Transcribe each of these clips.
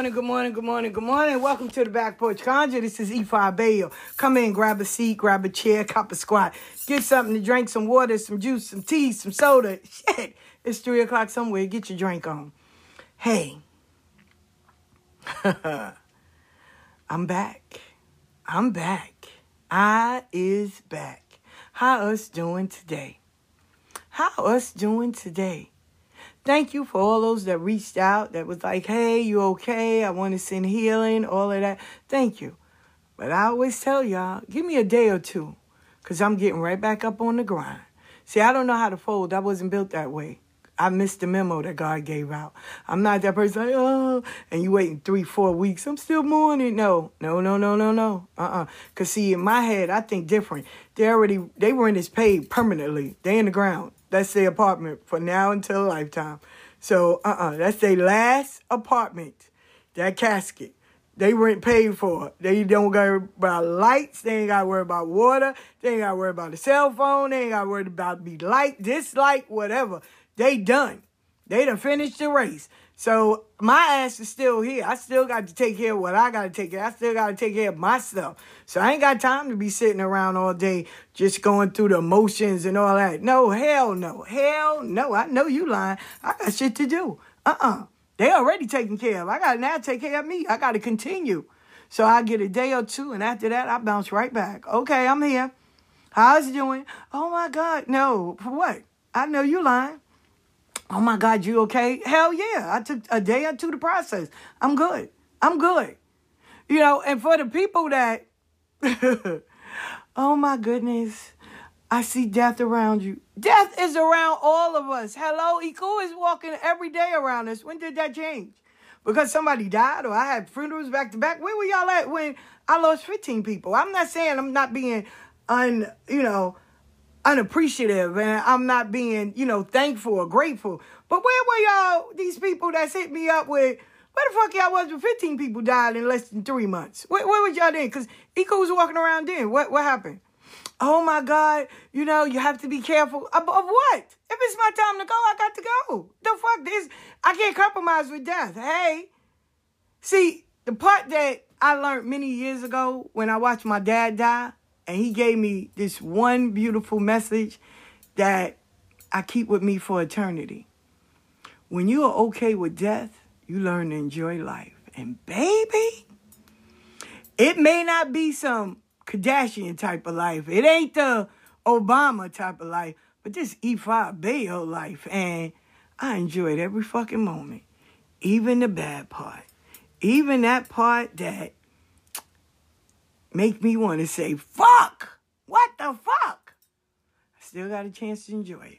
Good morning, good morning, good morning, good morning. Welcome to the Back Porch Conjure. This is Ifa Bayo. Come in, grab a seat, grab a chair, cop a squat. Get something to drink, some water, some juice, some tea, some soda. Shit, it's 3 o'clock somewhere. Get your drink on. Hey, I'm back. I'm back. I is back. How us doing today? How us doing today? Thank you for all those that reached out that was like, hey, you okay? I want to send healing, all of that. Thank you. But I always tell y'all, give me a day or two because I'm getting right back up on the grind. See, I don't know how to fold. I wasn't built that way. I missed the memo that God gave out. I'm not that person like, oh, and you waiting three, four weeks. I'm still mourning. No, no, no, no, no, no. Uh-uh. Cause see, in my head, I think different. They already they were in this paid permanently. They in the ground. That's their apartment for now until lifetime. So uh-uh. That's their last apartment. That casket. They weren't paid for. They don't got to worry about lights. They ain't got to worry about water. They ain't got to worry about the cell phone. They ain't got to worry about be light, dislike, whatever. They done. They done finished the race. So my ass is still here. I still got to take care of what I got to take care of. I still got to take care of myself. So I ain't got time to be sitting around all day just going through the emotions and all that. No, hell no. Hell no. I know you lying. I got shit to do. Uh-uh. They already taken care of. I got to now take care of me. I got to continue. So I get a day or two, and after that, I bounce right back. Okay, I'm here. How's it doing? Oh my God, no. For what? I know you lying. Oh my God, you okay? Hell yeah. I took a day or two to process. I'm good. I'm good. You know, and for the people that, oh my goodness, I see death around you. Death is around all of us. Hello, Iku is walking every day around us. When did that change? Because somebody died or I had funerals back to back. Where were y'all at when I lost 15 people? I'm not saying I'm not being un, you know, unappreciative and I'm not being, you know, thankful or grateful. But where were y'all, these people that hit me up with, where the fuck y'all was when 15 people died in less than three months? Where, where was y'all then? Because Iku was walking around then. What, what happened? Oh my God, you know, you have to be careful. Of, of what? If it's my time to go, I got to go. The fuck this? I can't compromise with death. Hey. See, the part that I learned many years ago when I watched my dad die, and he gave me this one beautiful message that I keep with me for eternity. When you are okay with death, you learn to enjoy life. And baby, it may not be some Kardashian type of life. It ain't the Obama type of life, but this Ifa Bayo life. And I enjoyed every fucking moment, even the bad part, even that part that make me want to say, fuck! What the fuck? I still got a chance to enjoy it.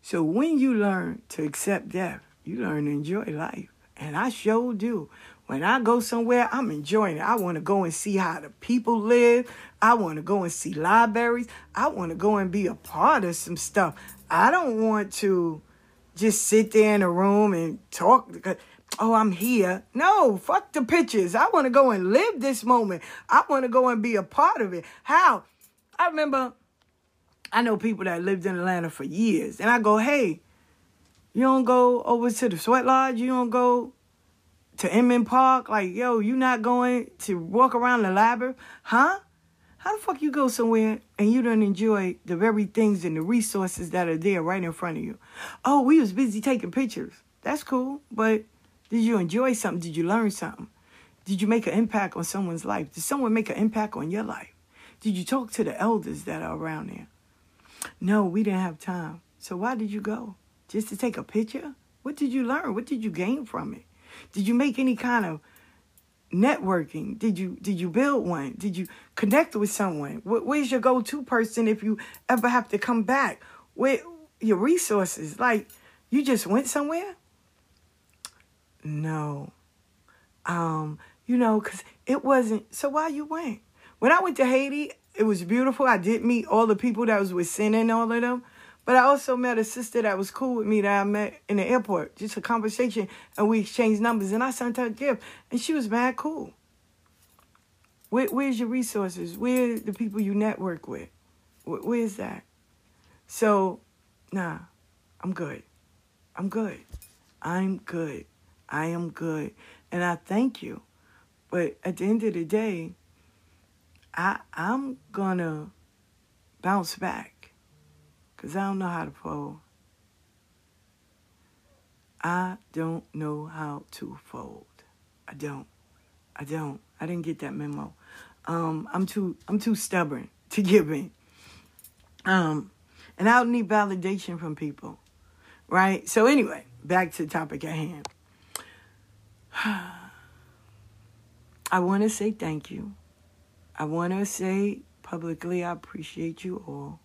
So when you learn to accept death, you learn to enjoy life. And I sure do. When I go somewhere, I'm enjoying it. I want to go and see how the people live. I want to go and see libraries. I want to go and be a part of some stuff. I don't want to just sit there in a room and talk oh, I'm here. No, fuck the pictures. I want to go and live this moment. I want to go and be a part of it. How? I remember, I know people that lived in Atlanta for years, and I go, hey, you don't go over to the Sweat Lodge? You don't go to Inman Park? Like, yo, you not going to walk around the labyrinth? Huh? How the fuck you go somewhere and you don't enjoy the very things and the resources that are there right in front of you? Oh, we was busy taking pictures. That's cool, but did you enjoy something? Did you learn something? Did you make an impact on someone's life? Did someone make an impact on your life? Did you talk to the elders that are around there? No, we didn't have time. So why did you go? Just to take a picture? What did you learn? What did you gain from it? Did you make any kind of networking? Did you did you build one? Did you connect with someone? Where's your go-to person if you ever have to come back? Where your resources? Like you just went somewhere? No. Um, you know, because it wasn't. So why you went? When I went to Haiti, it was beautiful. I did meet all the people that was with Sin and all of them. But I also met a sister that was cool with me that I met in the airport. Just a conversation, and we exchanged numbers. And I sent her a gift, and she was mad cool. Where, where's your resources? Where the people you network with? Where, where's that? So, nah, I'm good. I'm good. I'm good. I am good. And I thank you. But at the end of the day, I I'm gonna bounce back. Cause I don't know how to fold. I don't know how to fold. I don't. I don't. I didn't get that memo. Um, I'm too I'm too stubborn to give in. Um, and I don't need validation from people. Right? So anyway, back to the topic at hand. I want to say thank you. I want to say publicly I appreciate you all.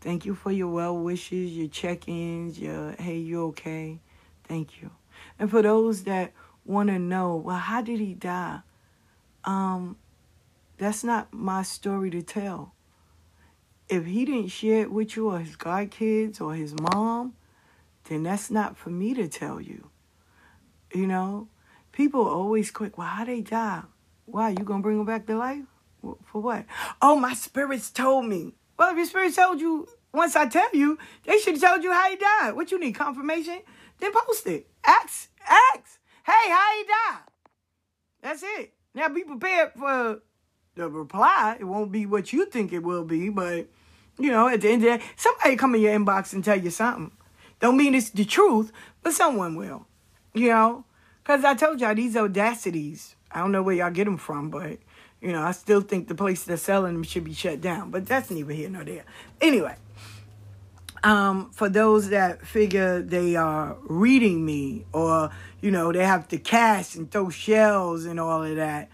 Thank you for your well wishes, your check ins, your hey, you okay? Thank you. And for those that want to know, well, how did he die? Um, that's not my story to tell. If he didn't share it with you or his godkids or his mom, then that's not for me to tell you. You know, people always quick, well, they die? Why, you gonna bring them back to life? For what? Oh, my spirits told me. Well, if your spirit told you, once I tell you, they should have told you how he died. What you need, confirmation? Then post it. Ask, ask. Hey, how he died? That's it. Now be prepared for the reply. It won't be what you think it will be, but you know, at the end of day, somebody come in your inbox and tell you something. Don't mean it's the truth, but someone will. You know, because I told y'all these audacities. I don't know where y'all get them from, but you know, I still think the place that's selling them should be shut down. But that's neither here nor there. Anyway, um, for those that figure they are reading me or, you know, they have to cast and throw shells and all of that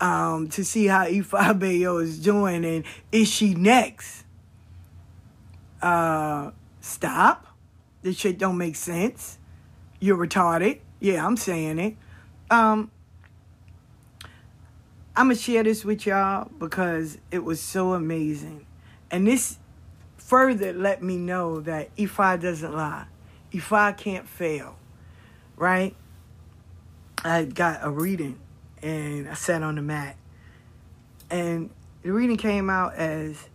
um, to see how Ifa Bayo is doing and is she next? Uh, stop. This shit don't make sense. You're retarded. Yeah, I'm saying it. Um, I'm going to share this with y'all because it was so amazing. And this further let me know that Ifa doesn't lie. Ifa can't fail, right? I got a reading and I sat on the mat. And the reading came out as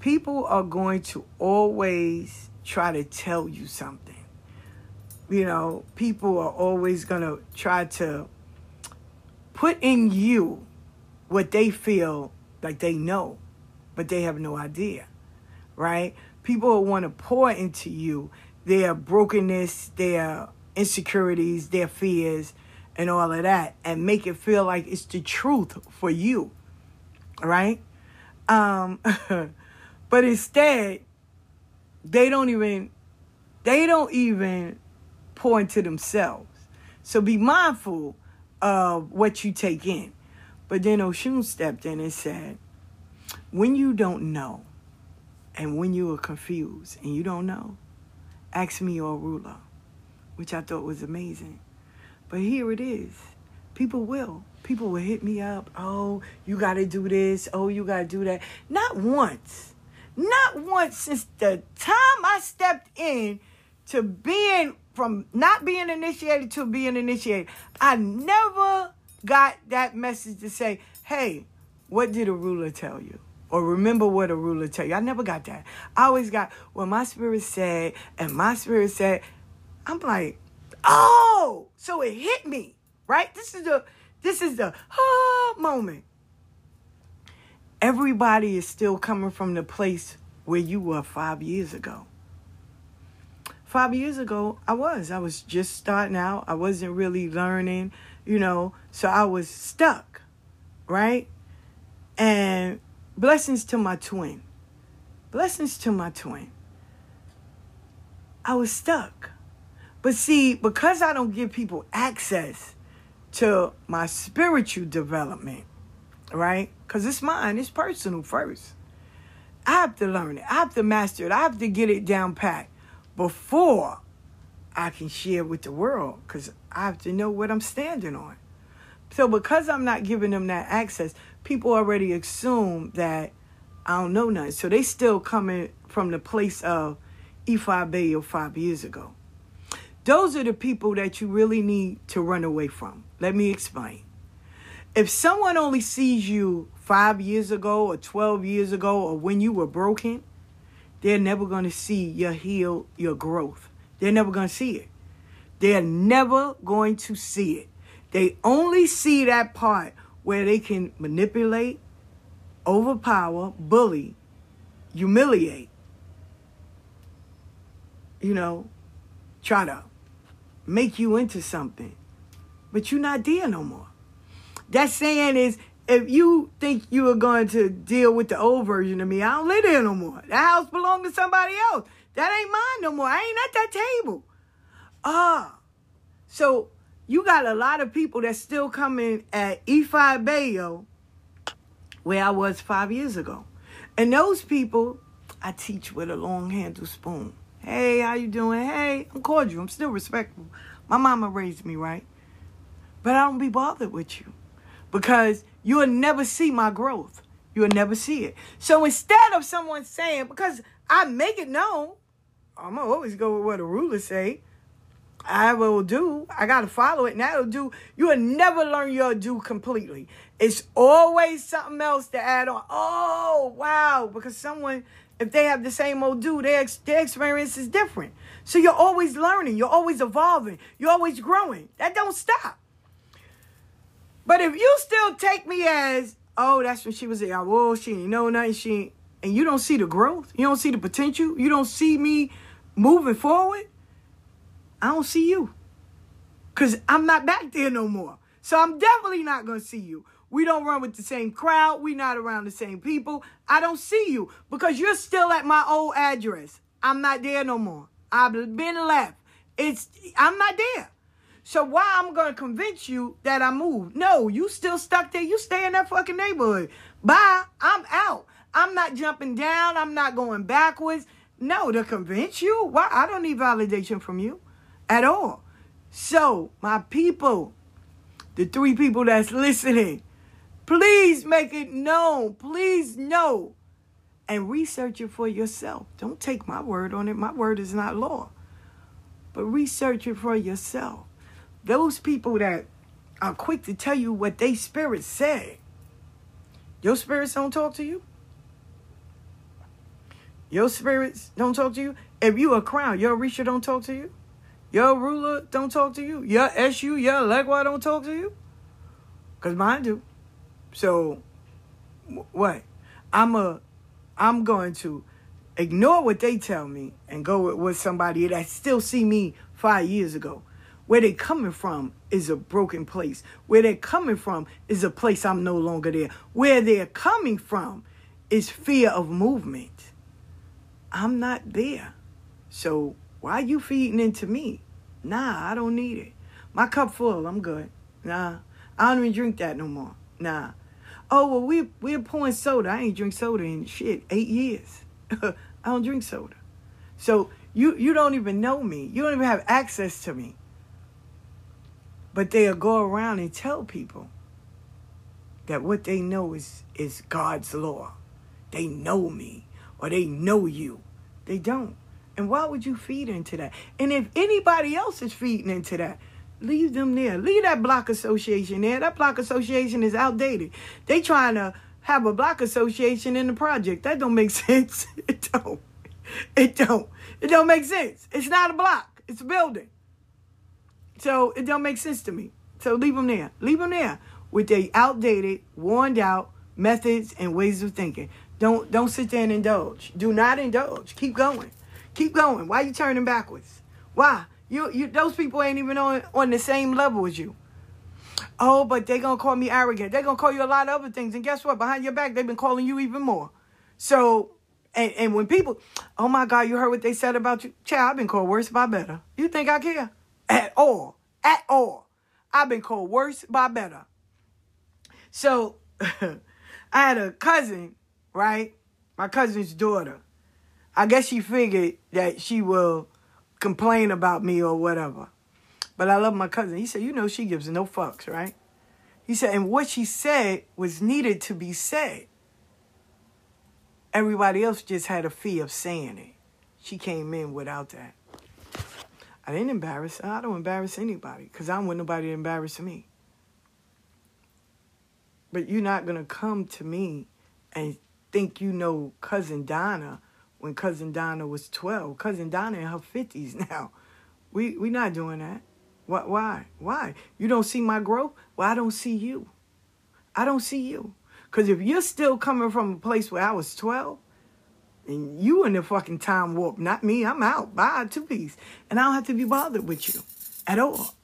people are going to always try to tell you something. You know, people are always going to try to put in you what they feel like they know, but they have no idea right? People want to pour into you their brokenness, their insecurities, their fears, and all of that, and make it feel like it's the truth for you, right? Um, but instead, they don't even they don't even pour into themselves. So be mindful of what you take in. But then Oshun stepped in and said, when you don't know, and when you are confused and you don't know, ask me your ruler, which I thought was amazing. But here it is. People will. People will hit me up. Oh, you got to do this. Oh, you got to do that. Not once. Not once since the time I stepped in to being from not being initiated to being initiated. I never got that message to say, hey, what did Orula tell you? or remember what Orula tell you. I never got that. I always got what my spirit said, and my spirit said, I'm like, oh, so it hit me, right? This is the this is the oh, moment. Everybody is still coming from the place where you were five years ago. Five years ago, I was. I was just starting out. I wasn't really learning, you know, so I was stuck, right? And Blessings to my twin. Blessings to my twin. I was stuck. But see, because I don't give people access to my spiritual development, right? Because it's mine, it's personal first. I have to learn it. I have to master it. I have to get it down pat before I can share with the world because I have to know what I'm standing on. So because I'm not giving them that access, people already assume that I don't know nothing. So they still coming from the place of Ifa Bayo five years ago. Those are the people that you really need to run away from. Let me explain. If someone only sees you five years ago or 12 years ago or when you were broken, they're never going to see your heal, your growth. They're never going to see it. They're never going to see it. They only see that part where they can manipulate, overpower, bully, humiliate. You know, try to make you into something. But you're not there no more. That saying is if you think you are going to deal with the old version of me, I don't live there no more. That house belongs to somebody else. That ain't mine no more. I ain't at that table. Ah. So you got a lot of people that still coming at Ifa Bayo where I was five years ago. And those people, I teach with a long handle spoon. Hey, how you doing? Hey, I'm cordial. I'm still respectful. My mama raised me right. But I don't be bothered with you because you'll never see my growth. You'll never see it. So instead of someone saying, because I make it known, I'm gonna always go with what the rulers say. I will do. I gotta follow it, and that'll do. You will never learn your do completely. It's always something else to add on. Oh wow! Because someone, if they have the same Odu, their their experience is different. So you're always learning. You're always evolving. You're always growing. That don't stop. But if you still take me as, oh, that's when she was there. Well, she ain't know nothing. She and you don't see the growth. You don't see the potential. You don't see me moving forward. I don't see you. Cause I'm not back there no more. So I'm definitely not gonna see you. We don't run with the same crowd. We not around the same people. I don't see you because you're still at my old address. I'm not there no more. I've been left. It's I'm not there. So why I'm gonna convince you that I moved? No, you still stuck there. You stay in that fucking neighborhood. Bye. I'm out. I'm not jumping down. I'm not going backwards. No, to convince you? Why? I don't need validation from you at all. So, my people, the three people that's listening, please make it known. Please know. And research it for yourself. Don't take my word on it. My word is not law. But research it for yourself. Those people that are quick to tell you what they spirits say, your spirits don't talk to you. Your spirits don't talk to you. If you a crown, your Orisha don't talk to you. Your ruler don't talk to you. Your Eshu, your Legba don't talk to you. Cause mine do. So what? I'm a I'm going to ignore what they tell me and go with somebody that still see me five years ago. Where they coming from is a broken place. Where they're coming from is a place I'm no longer there. Where they're coming from is fear of movement. I'm not there. So why are you feeding into me? Nah, I don't need it. My cup full, I'm good. Nah, I don't even drink that no more. Nah. Oh well, we we're pouring soda. I ain't drink soda in shit eight years. I don't drink soda. So you you don't even know me. You don't even have access to me. But they'll go around and tell people that what they know is is God's law. They know me or they know you. They don't. And why would you feed into that? And if anybody else is feeding into that, leave them there. Leave that block association there. That block association is outdated. They trying to have a block association in the project. That don't make sense. It don't. It don't. It don't make sense. It's not a block. It's a building. So it don't make sense to me. So leave them there. Leave them there with their outdated, worn out methods and ways of thinking. Don't don't sit there and indulge. Do not indulge. Keep going. Keep going. Why you turning backwards? Why? You you those people ain't even on on the same level as you. Oh, but they gonna call me arrogant. They're gonna call you a lot of other things. And guess what? Behind your back, they've been calling you even more. So and, and when people, oh my God, you heard what they said about you? Child, I've been called worse by better. You think I care? At all. At all. I've been called worse by better. So I had a cousin right? My cousin's daughter. I guess she figured that she will complain about me or whatever. But I love my cousin. He said, you know, she gives no fucks, right? He said, and what she said was needed to be said. Everybody else just had a fear of saying it. She came in without that. I didn't embarrass. I don't embarrass anybody because I don't want nobody to embarrass me. But you're not going to come to me and think you know cousin Donna when cousin Donna was 12. Cousin Donna in her 50s now. We we not doing that. Why? Why? Why? You don't see my growth? Well, I don't see you. I don't see you. Because if you're still coming from a place where I was 12, and you in the fucking time warp, not me, I'm out. Bye, two piece. And I don't have to be bothered with you at all.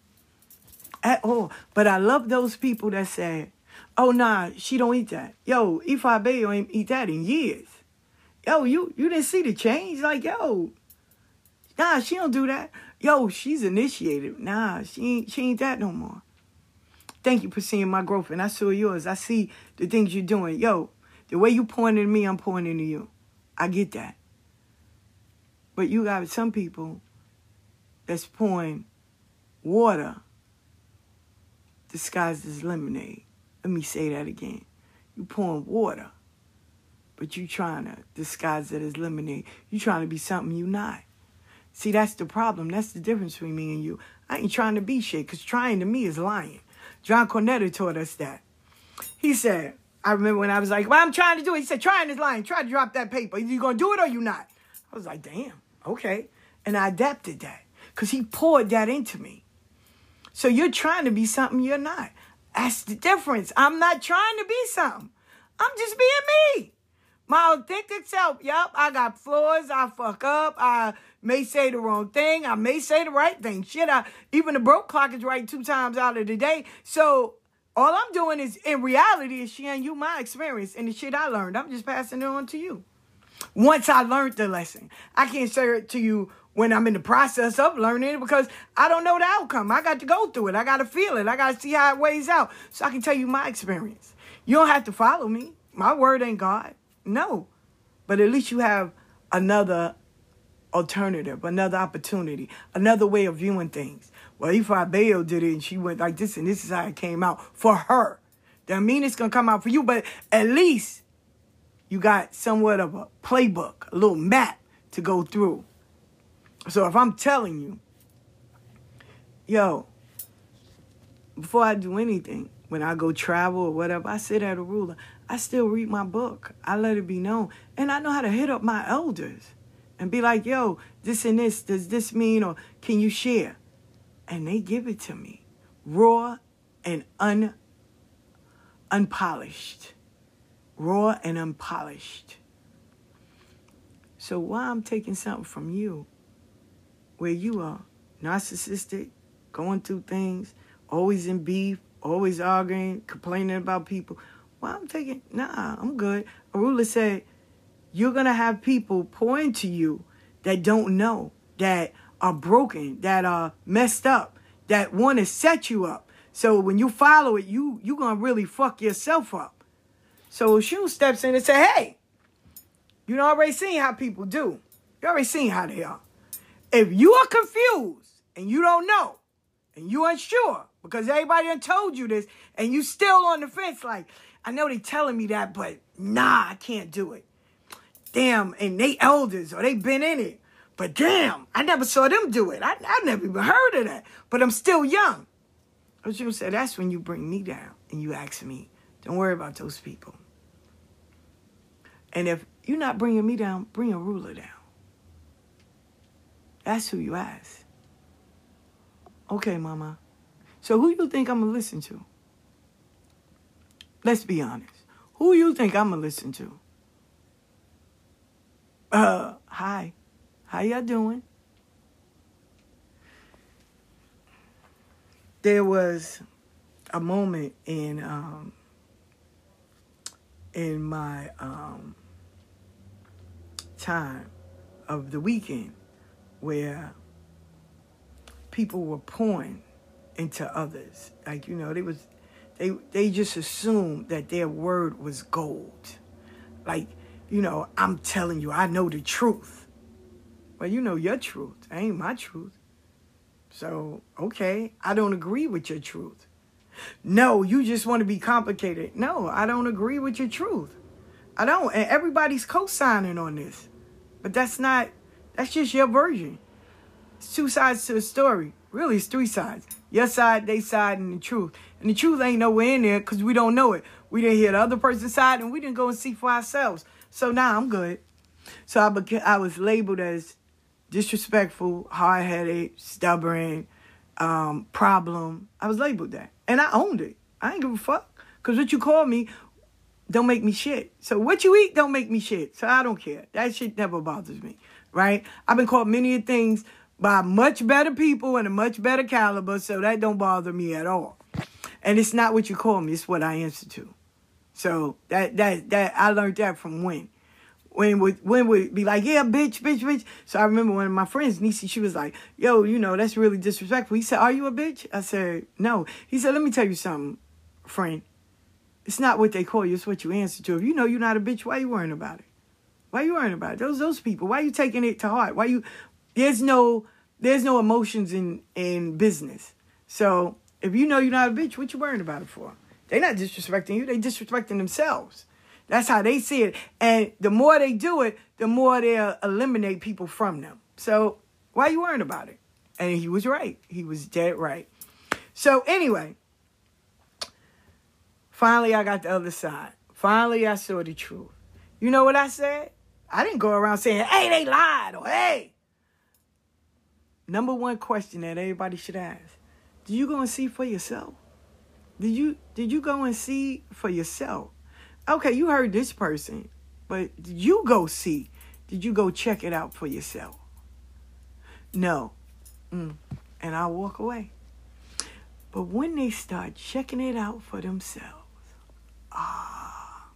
At all. But I love those people that say, oh, nah, she don't eat that. Yo, Ifa Bay ain't eat that in years. Yo, you, you didn't see the change? Like, yo, nah, she don't do that. Yo, she's initiated. Nah, she ain't, she ain't that no more. Thank you for seeing my growth, and I saw yours. I see the things you're doing. Yo, the way you pointing at me, I'm pointing to you. I get that. But you got some people that's pouring water disguised as lemonade. Let me say that again. You pouring water, but you trying to disguise it as lemonade. You trying to be something you not. See, that's the problem. That's the difference between me and you. I ain't trying to be shit, because trying to me is lying. John Cornetta taught us that. He said, I remember when I was like, well, I'm trying to do it. He said, trying is lying. Try to drop that paper. You going to do it or you not? I was like, damn, okay. And I adapted that because he poured that into me. So you're trying to be something you're not. That's the difference. I'm not trying to be something. I'm just being me. My authentic self. Yep, I got flaws. I fuck up. I may say the wrong thing. I may say the right thing. Shit, I even the broke clock is right two times out of the day. So all I'm doing is in reality is sharing you my experience and the shit I learned. I'm just passing it on to you. Once I learned the lesson, I can't share it to you when I'm in the process of learning it because I don't know the outcome. I got to go through it. I got to feel it. I got to see how it weighs out so I can tell you my experience. You don't have to follow me. My word ain't God. No. But at least you have another alternative, another opportunity, another way of viewing things. Well, Ifa Bayo did it and she went like this and this is how it came out for her. That mean it's gonna come out for you, but at least you got somewhat of a playbook, a little map to go through. So if I'm telling you, yo, before I do anything, when I go travel or whatever, I sit at Orula. I still read my book. I let it be known. And I know how to hit up my elders and be like, yo, this and this, does this mean, or can you share? And they give it to me, raw and un, unpolished. Raw and unpolished. So why I'm taking something from you, where you are narcissistic, going through things, always in beef, always arguing, complaining about people. Why I'm taking, nah, I'm good. Orula said, you're going to have people pour into you that don't know, that are broken, that are messed up, that want to set you up. So when you follow it, you you to really fuck yourself up. So Oshun steps in and say, hey, you already seen how people do. You already seen how they are. If you are confused and you don't know and you unsure because everybody done told you this and you still on the fence like, I know they telling me that, but nah, I can't do it damn, and they elders or they been in it. But damn, I never saw them do it. I, I never even heard of that. But I'm still young. Was gonna say that's when you bring me down and you ask me, don't worry about those people. And if you're not bringing me down, bring Orula down. That's who you ask. Okay, mama. So who you think I'm gonna listen to? Let's be honest. Who you think I'm gonna listen to? Uh, hi. How y'all doing? There was a moment in um in my um time of the weekend where people were pouring into others. Like, you know, they was they they just assumed that their word was gold. Like you know, I'm telling you, I know the truth. Well, you know your truth. ain't my truth. So, okay, I don't agree with your truth. No, you just want to be complicated. No, I don't agree with your truth. I don't. And everybody's co signing on this. But that's not, that's just your version. It's two sides to the story. Really, it's three sides. Your side, they side, and the truth. And the truth ain't nowhere in there because we don't know it. We didn't hear the other person's side and we didn't go and see for ourselves. So now I'm good. So I I was labeled as disrespectful, hard headed, stubborn, um, problem. I was labeled that. And I owned it. I ain't give a fuck. Because what you call me don't make me shit. So what you eat don't make me shit. So I don't care. That shit never bothers me. Right? I've been called many things by much better people and a much better caliber, so that don't bother me at all. And it's not what you call me, it's what I answer to. So that that that I learned that from when. When would when would be like, yeah, bitch, bitch, bitch. So I remember one of my friends, Nisi, she was like, yo, you know, that's really disrespectful. He said, Are you a bitch? I said, No. He said, Let me tell you something, friend. It's not what they call you, it's what you answer to. If you know you're not a bitch, why are you worrying about it? Why are you worrying about it? Those those people, why are you taking it to heart? Why you there's no there's no emotions in in business. So if you know you're not a bitch, what you worrying about it for? They're not disrespecting you, they disrespecting themselves. That's how they see it. And the more they do it, the more they'll eliminate people from them. So why you worrying about it? And he was right. He was dead right. So anyway, finally I got the other side. Finally I saw the truth. You know what I said? I didn't go around saying, hey, they lied or hey. Number one question that everybody should ask. Did you go and see for yourself? Did you did you go and see for yourself? Okay, you heard this person, but did you go see? Did you go check it out for yourself? No. Mm. And I'll walk away. But when they start checking it out for themselves, ah,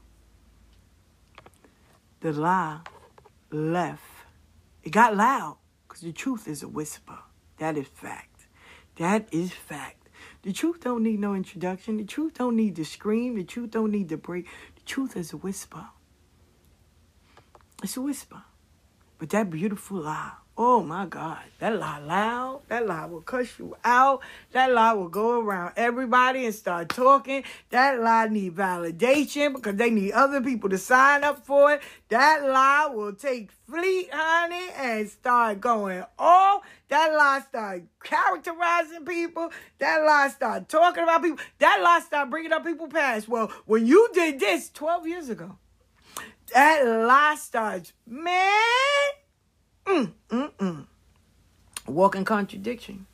the lie left. It got loud because the truth is a whisper. That is fact. That is fact. The truth don't need no introduction. The truth don't need to scream. The truth don't need to break. Truth is a whisper. It's a whisper. But that beautiful lie, oh my God, that lie loud, that lie will cuss you out. That lie will go around everybody and start talking. That lie need validation because they need other people to sign up for it. That lie will take fleet, honey, and start going off. That lie start characterizing people. That lie start talking about people. That lie start bringing up people past. Well, when you did this 12 years ago, that lie starts, man, mm, mm, mm. Walking contradiction.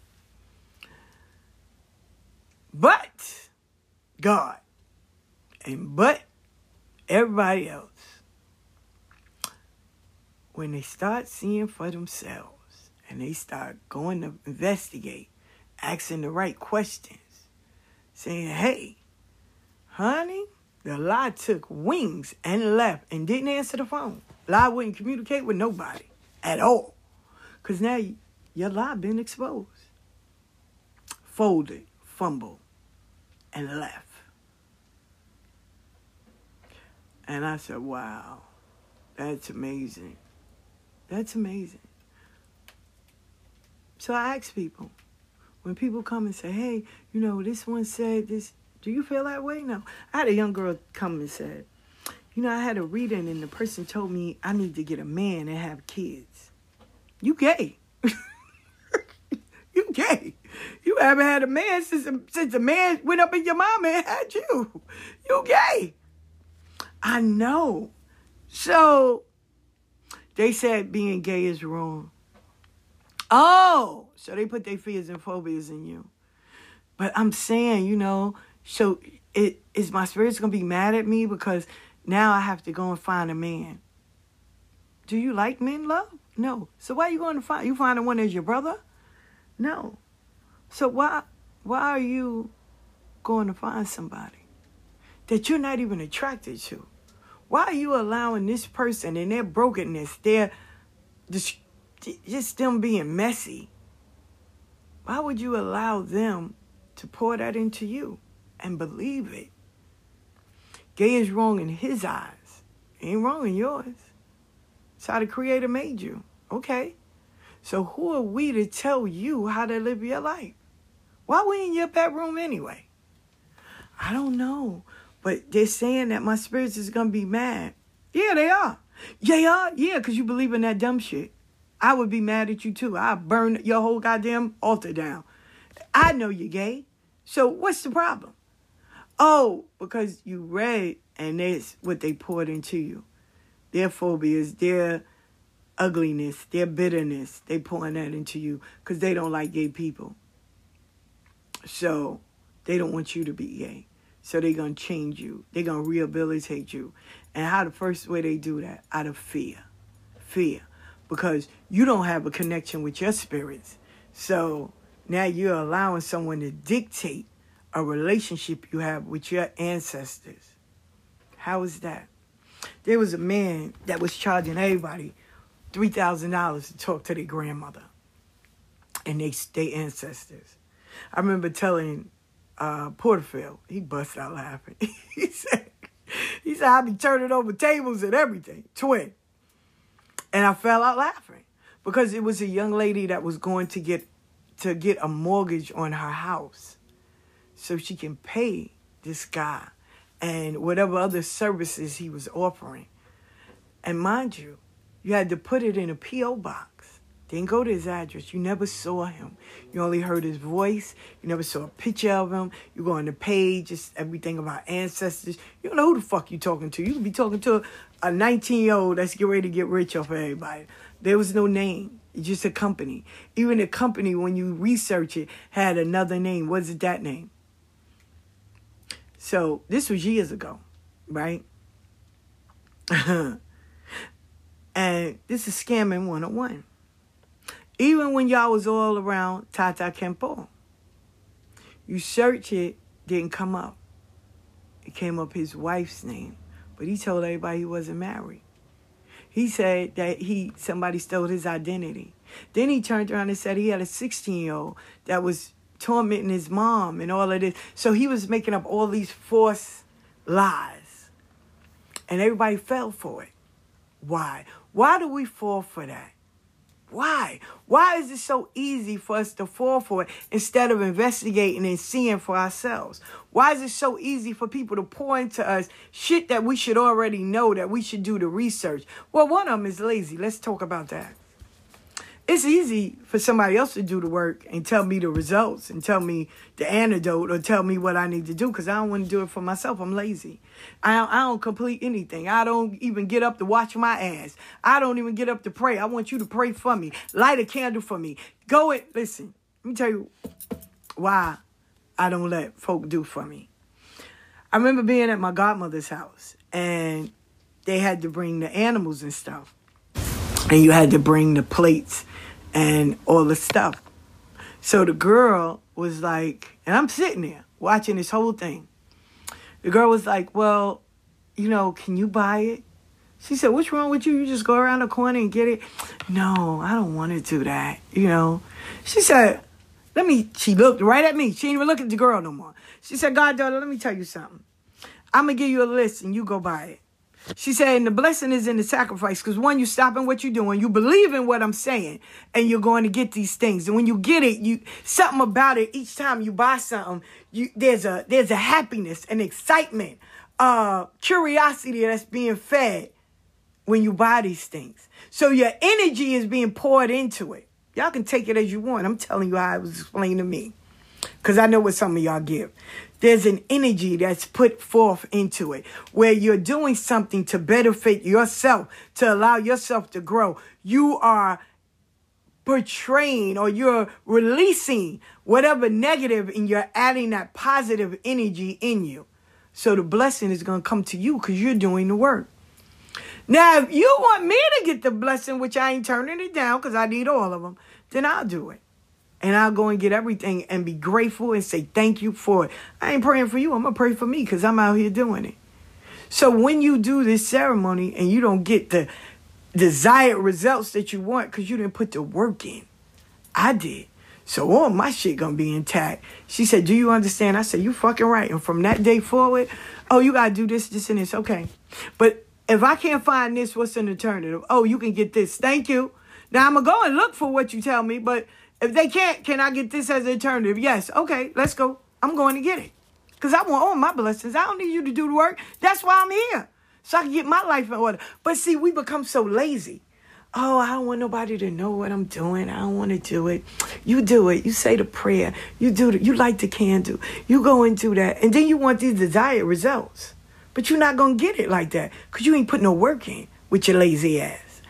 But God and but everybody else, when they start seeing for themselves and they start going to investigate, asking the right questions, saying, hey, honey, the lie took wings and left and didn't answer the phone. Lie wouldn't communicate with nobody at all. Because now your lie been exposed. Folded, fumbled, and left. And I said, wow, that's amazing. That's amazing. So I ask people, when people come and say, hey, you know, this one said this, do you feel that way? No. I had a young girl come and said, you know, I had a reading and the person told me I need to get a man and have kids. You gay. you gay. You haven't had a man since a, since a man went up in your mama and had you. You gay. I know. So they said being gay is wrong. Oh, so they put their fears and phobias in you. But I'm saying, you know, so it is my spirit's gonna be mad at me because now I have to go and find a man. Do you like men, love? No. So why are you going to find you find one as your brother? No. So why why are you going to find somebody that you're not even attracted to? Why are you allowing this person and their brokenness, their just just them being messy? Why would you allow them to pour that into you and believe it? Gay is wrong in his eyes. ain't wrong in yours. It's how the creator made you. Okay. So who are we to tell you how to live your life? Why we in your bedroom anyway? I don't know. But they're saying that my spirits is gonna be mad. Yeah, they are. Yeah, they are. Yeah, because you believe in that dumb shit. I would be mad at you too. I burn your whole goddamn altar down. I know you're gay. So what's the problem? Oh, because you read and that's what they poured into you. Their phobias, their ugliness, their bitterness, they pouring that into you because they don't like gay people. So they don't want you to be gay. So they're going to change you. They're going to rehabilitate you. And how the first way they do that? Out of fear. Fear. Because you don't have a connection with your spirits. So now you're allowing someone to dictate a relationship you have with your ancestors. How is that? There was a man that was charging everybody $3,000 to talk to their grandmother and they, their ancestors. I remember telling uh, Porterfield, he busted out laughing. he said, he said, I be turning over tables and everything, twin. And I fell out laughing because it was a young lady that was going to get to get a mortgage on her house so she can pay this guy and whatever other services he was offering. And mind you, you had to put it in a P.O. box. Didn't go to his address. You never saw him. You only heard his voice. You never saw a picture of him. You go on the page, just everything about ancestors. You don't know who the fuck you talking to. You could be talking to a 19 year old that's getting ready to get rich off of everybody. There was no name. It's just a company. Even the company, when you research it, had another name. What is it that name? So this was years ago, right? and this is scamming 101. Even when y'all was all around Tata Kempo, you search it, didn't come up. It came up his wife's name, but he told everybody he wasn't married. He said that he somebody stole his identity. Then he turned around and said he had a 16 year old that was tormenting his mom and all of this. So he was making up all these false lies. And everybody fell for it. Why? Why do we fall for that? Why? Why is it so easy for us to fall for it instead of investigating and seeing for ourselves? Why is it so easy for people to pour into us shit that we should already know that we should do the research? Well, one of them is lazy. Let's talk about that it's easy for somebody else to do the work and tell me the results and tell me the antidote or tell me what I need to do because I don't want to do it for myself. I'm lazy. I don't, I don't complete anything. I don't even get up to watch my ass. I don't even get up to pray. I want you to pray for me. Light a candle for me. Go it. Listen, let me tell you why I don't let folk do for me. I remember being at my godmother's house and they had to bring the animals and stuff. And you had to bring the plates and all the stuff. So the girl was like, and I'm sitting there watching this whole thing. The girl was like, Well, you know, can you buy it? She said, What's wrong with you? You just go around the corner and get it? No, I don't want to do that. You know, she said, Let me, she looked right at me. She didn't even look at the girl no more. She said, Goddaughter, let me tell you something. I'm going to give you a list and you go buy it. She said, the blessing is in the sacrifice because one, you stopping what you're doing, you believe in what I'm saying, and you're going to get these things. And when you get it, you something about it. Each time you buy something, you there's a there's a happiness, an excitement, uh, curiosity that's being fed when you buy these things. So your energy is being poured into it. Y'all can take it as you want. I'm telling you how it was explained to me. Because I know what some of y'all give there's an energy that's put forth into it where you're doing something to benefit yourself, to allow yourself to grow. You are portraying or you're releasing whatever negative and you're adding that positive energy in you. So the blessing is going to come to you because you're doing the work. Now, if you want me to get the blessing, which I ain't turning it down because I need all of them, then I'll do it and I'll go and get everything and be grateful and say thank you for it. I ain't praying for you. I'm going to pray for me because I'm out here doing it. So when you do this ceremony and you don't get the desired results that you want because you didn't put the work in, I did. So all my shit gonna be intact. She said, Do you understand? I said, You fucking right. And from that day forward, oh, you gotta do this, this, and this. Okay. But if I can't find this, what's an alternative? Oh, you can get this. Thank you. Now I'm gonna go and look for what you tell me, but if they can't, can I get this as an alternative? Yes. Okay, let's go. I'm going to get it. Because I want all my blessings. I don't need you to do the work. That's why I'm here. So I can get my life in order. But see, we become so lazy. Oh, I don't want nobody to know what I'm doing. I don't want to do it. You do it. You say the prayer. You do it. You light the candle. You go and do that. And then you want these desired results. But you're not going to get it like that because you ain't put no work in with your lazy ass.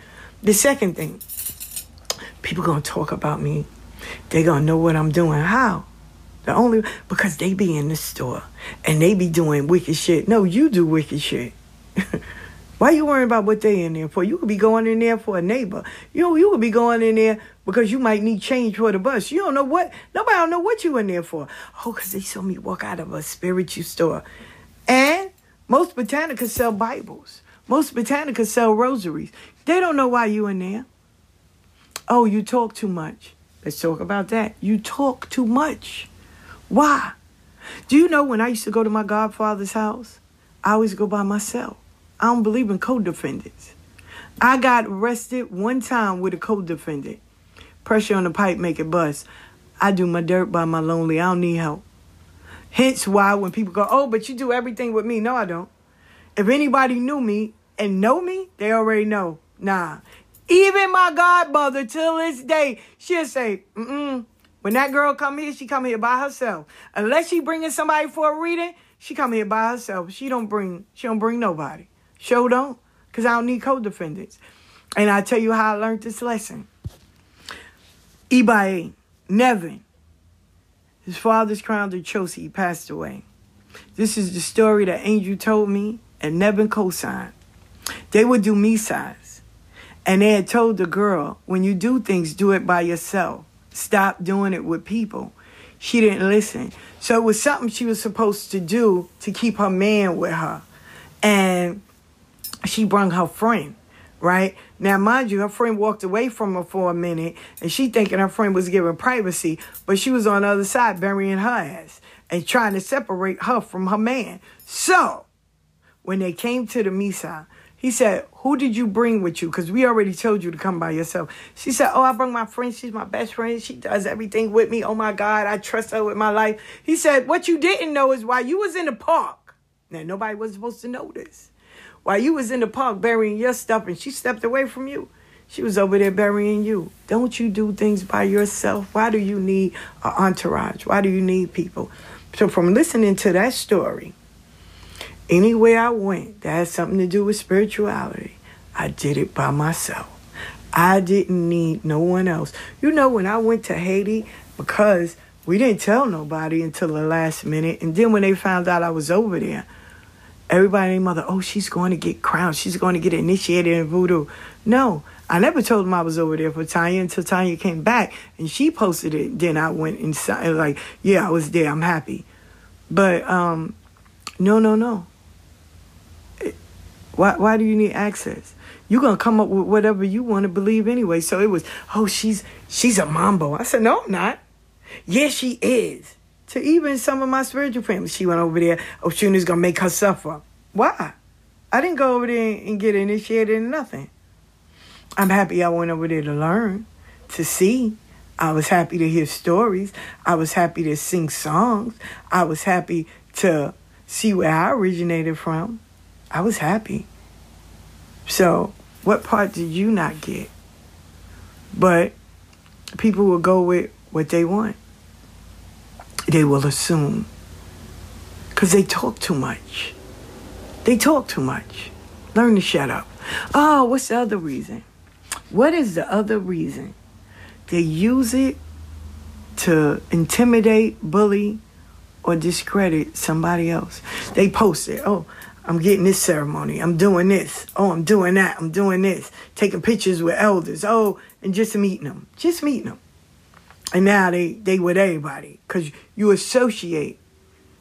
The second thing, people going to talk about me they're going to know what I'm doing. How? The only because they be in the store and they be doing wicked shit. No, you do wicked shit. Why you worrying about what they in there for? You could be going in there for a neighbor. You know, you could be going in there because you might need change for the bus. You don't know what nobody don't know what you in there for. Oh, cause they saw me walk out of a spiritual store, and most botanicas sell Bibles. Most botanicas sell rosaries. They don't know why you in there. Oh, you talk too much. Let's talk about that. You talk too much. Why? Do you know when I used to go to my godfather's house, I always go by myself. I don't believe in co-defendants. I got arrested one time with a co-defendant. Pressure on the pipe make it bust. I do my dirt by my lonely. I don't need help. Hence why when people go, oh, but you do everything with me. No, I don't. If anybody knew me and know me, they already know. Nah, even my godmother, till this day, she'll say, mm-mm. When that girl come here, she come here by herself. Unless she bringing somebody for a reading, she come here by herself. She don't bring, she don't bring nobody. Show don't, because I don't need co-defendants. And I tell you how I learned this lesson. Ibae, Nevin, his father's crown to Chelsea, he passed away. This is the story that Angel told me and Nevin co-signed. They would do misas. And they had told the girl, when you do things, do it by yourself. Stop doing it with people. She didn't listen. So it was something she was supposed to do to keep her man with her. And she brung her friend, right? Now, mind you, her friend walked away from her for a minute and she thinking her friend was giving privacy, but she was on the other side burying her ass and trying to separate her from her man. So, when they came to the Misa, he said, Who did you bring with you? Because we already told you to come by yourself. She said, Oh, I brought my friend. She's my best friend. She does everything with me. Oh my God, I trust her with my life. He said, What you didn't know is why you was in the park. Now, nobody was supposed to know this. While you was in the park burying your stuff and she stepped away from you, she was over there burying you. Don't you do things by yourself? Why do you need an entourage? Why do you need people? So, from listening to that story, Anywhere I went that had something to do with spirituality, I did it by myself. I didn't need no one else. You know, when I went to Haiti, because we didn't tell nobody until the last minute, and then when they found out I was over there, everybody mother, oh, she's going to get crowned. She's going to get initiated in voodoo. No, I never told them I was over there for Tanya until Tanya came back and she posted it. Then I went inside, like, yeah, I was there. I'm happy. But um, no, no, no. Why, why do you need access? You're gonna come up with whatever you want to believe anyway. So it was, oh, she's she's a mambo. I said, no, I'm not. Yes, she is. To even some of my spiritual family, she went over there. Oh, Shuna's gonna make her suffer. Why? I didn't go over there and get initiated in nothing. I'm happy I went over there to learn, to see. I was happy to hear stories. I was happy to sing songs. I was happy to see where I originated from. I was happy. So, what part did you not get? But people will go with what they want. They will assume. Because they talk too much. They talk too much. Learn to shut up. Oh, what's the other reason? What is the other reason? They use it to intimidate, bully, or discredit somebody else. They post it. Oh, I'm getting this ceremony. I'm doing this. Oh, I'm doing that. I'm doing this. Taking pictures with elders. Oh, and just meeting them. Just meeting them. And now they they with everybody because you associate.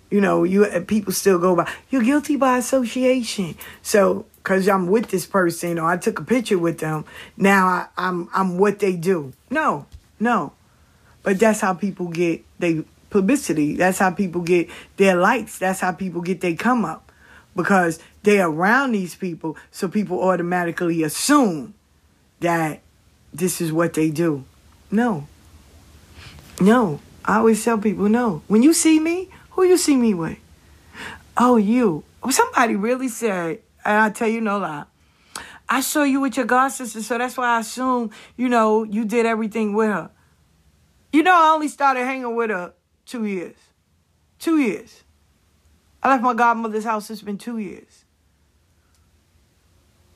You know, you uh, people still go by. You're guilty by association. So because I'm with this person or I took a picture with them, now I, I'm I'm what they do. No, no. But that's how people get they publicity. That's how people get their likes. That's how people get their come up because they're around these people, so people automatically assume that this is what they do. No. No. I always tell people no. When you see me, who you see me with? Oh, you. Somebody really said, and I tell you no lie. I saw you with your god sister, so that's why I assume, you know, you did everything with her. You know, I only started hanging with her two years. Two years. I left my godmother's house. It's been two years.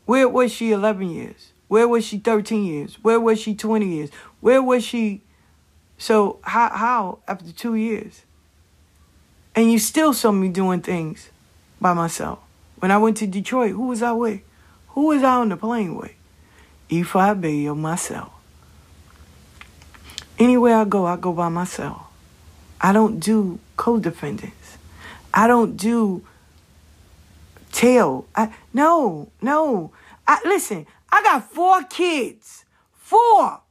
Where was she 11 years? Where was she 13 years? Where was she 20 years? Where was she? So how, how after two years? And you still saw me doing things by myself. When I went to Detroit, who was I with? Who was I on the plane with? Ifa Bayo myself. Anywhere I go, I go by myself. I don't do co-defendants. I don't do tail. I no, no. I listen, I got four kids. Four.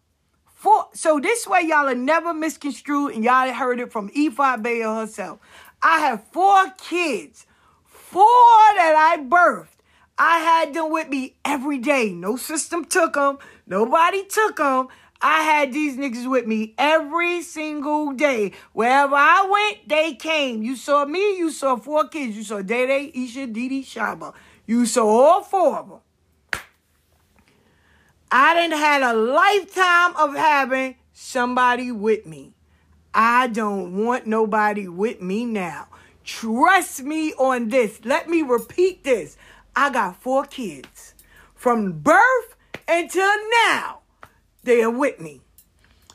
Four. So this way y'all are never misconstrued and y'all heard it from Ifa Bayo herself. I have four kids. Four that I birthed. I had them with me every day. No system took them. Nobody took them. I had these niggas with me every single day. Wherever I went, they came. You saw me, you saw four kids. You saw Day Isha, Didi, Shaba. You saw all four of them. I didn't had a lifetime of having somebody with me. I don't want nobody with me now. Trust me on this. Let me repeat this. I got four kids. From birth until now. They are with me.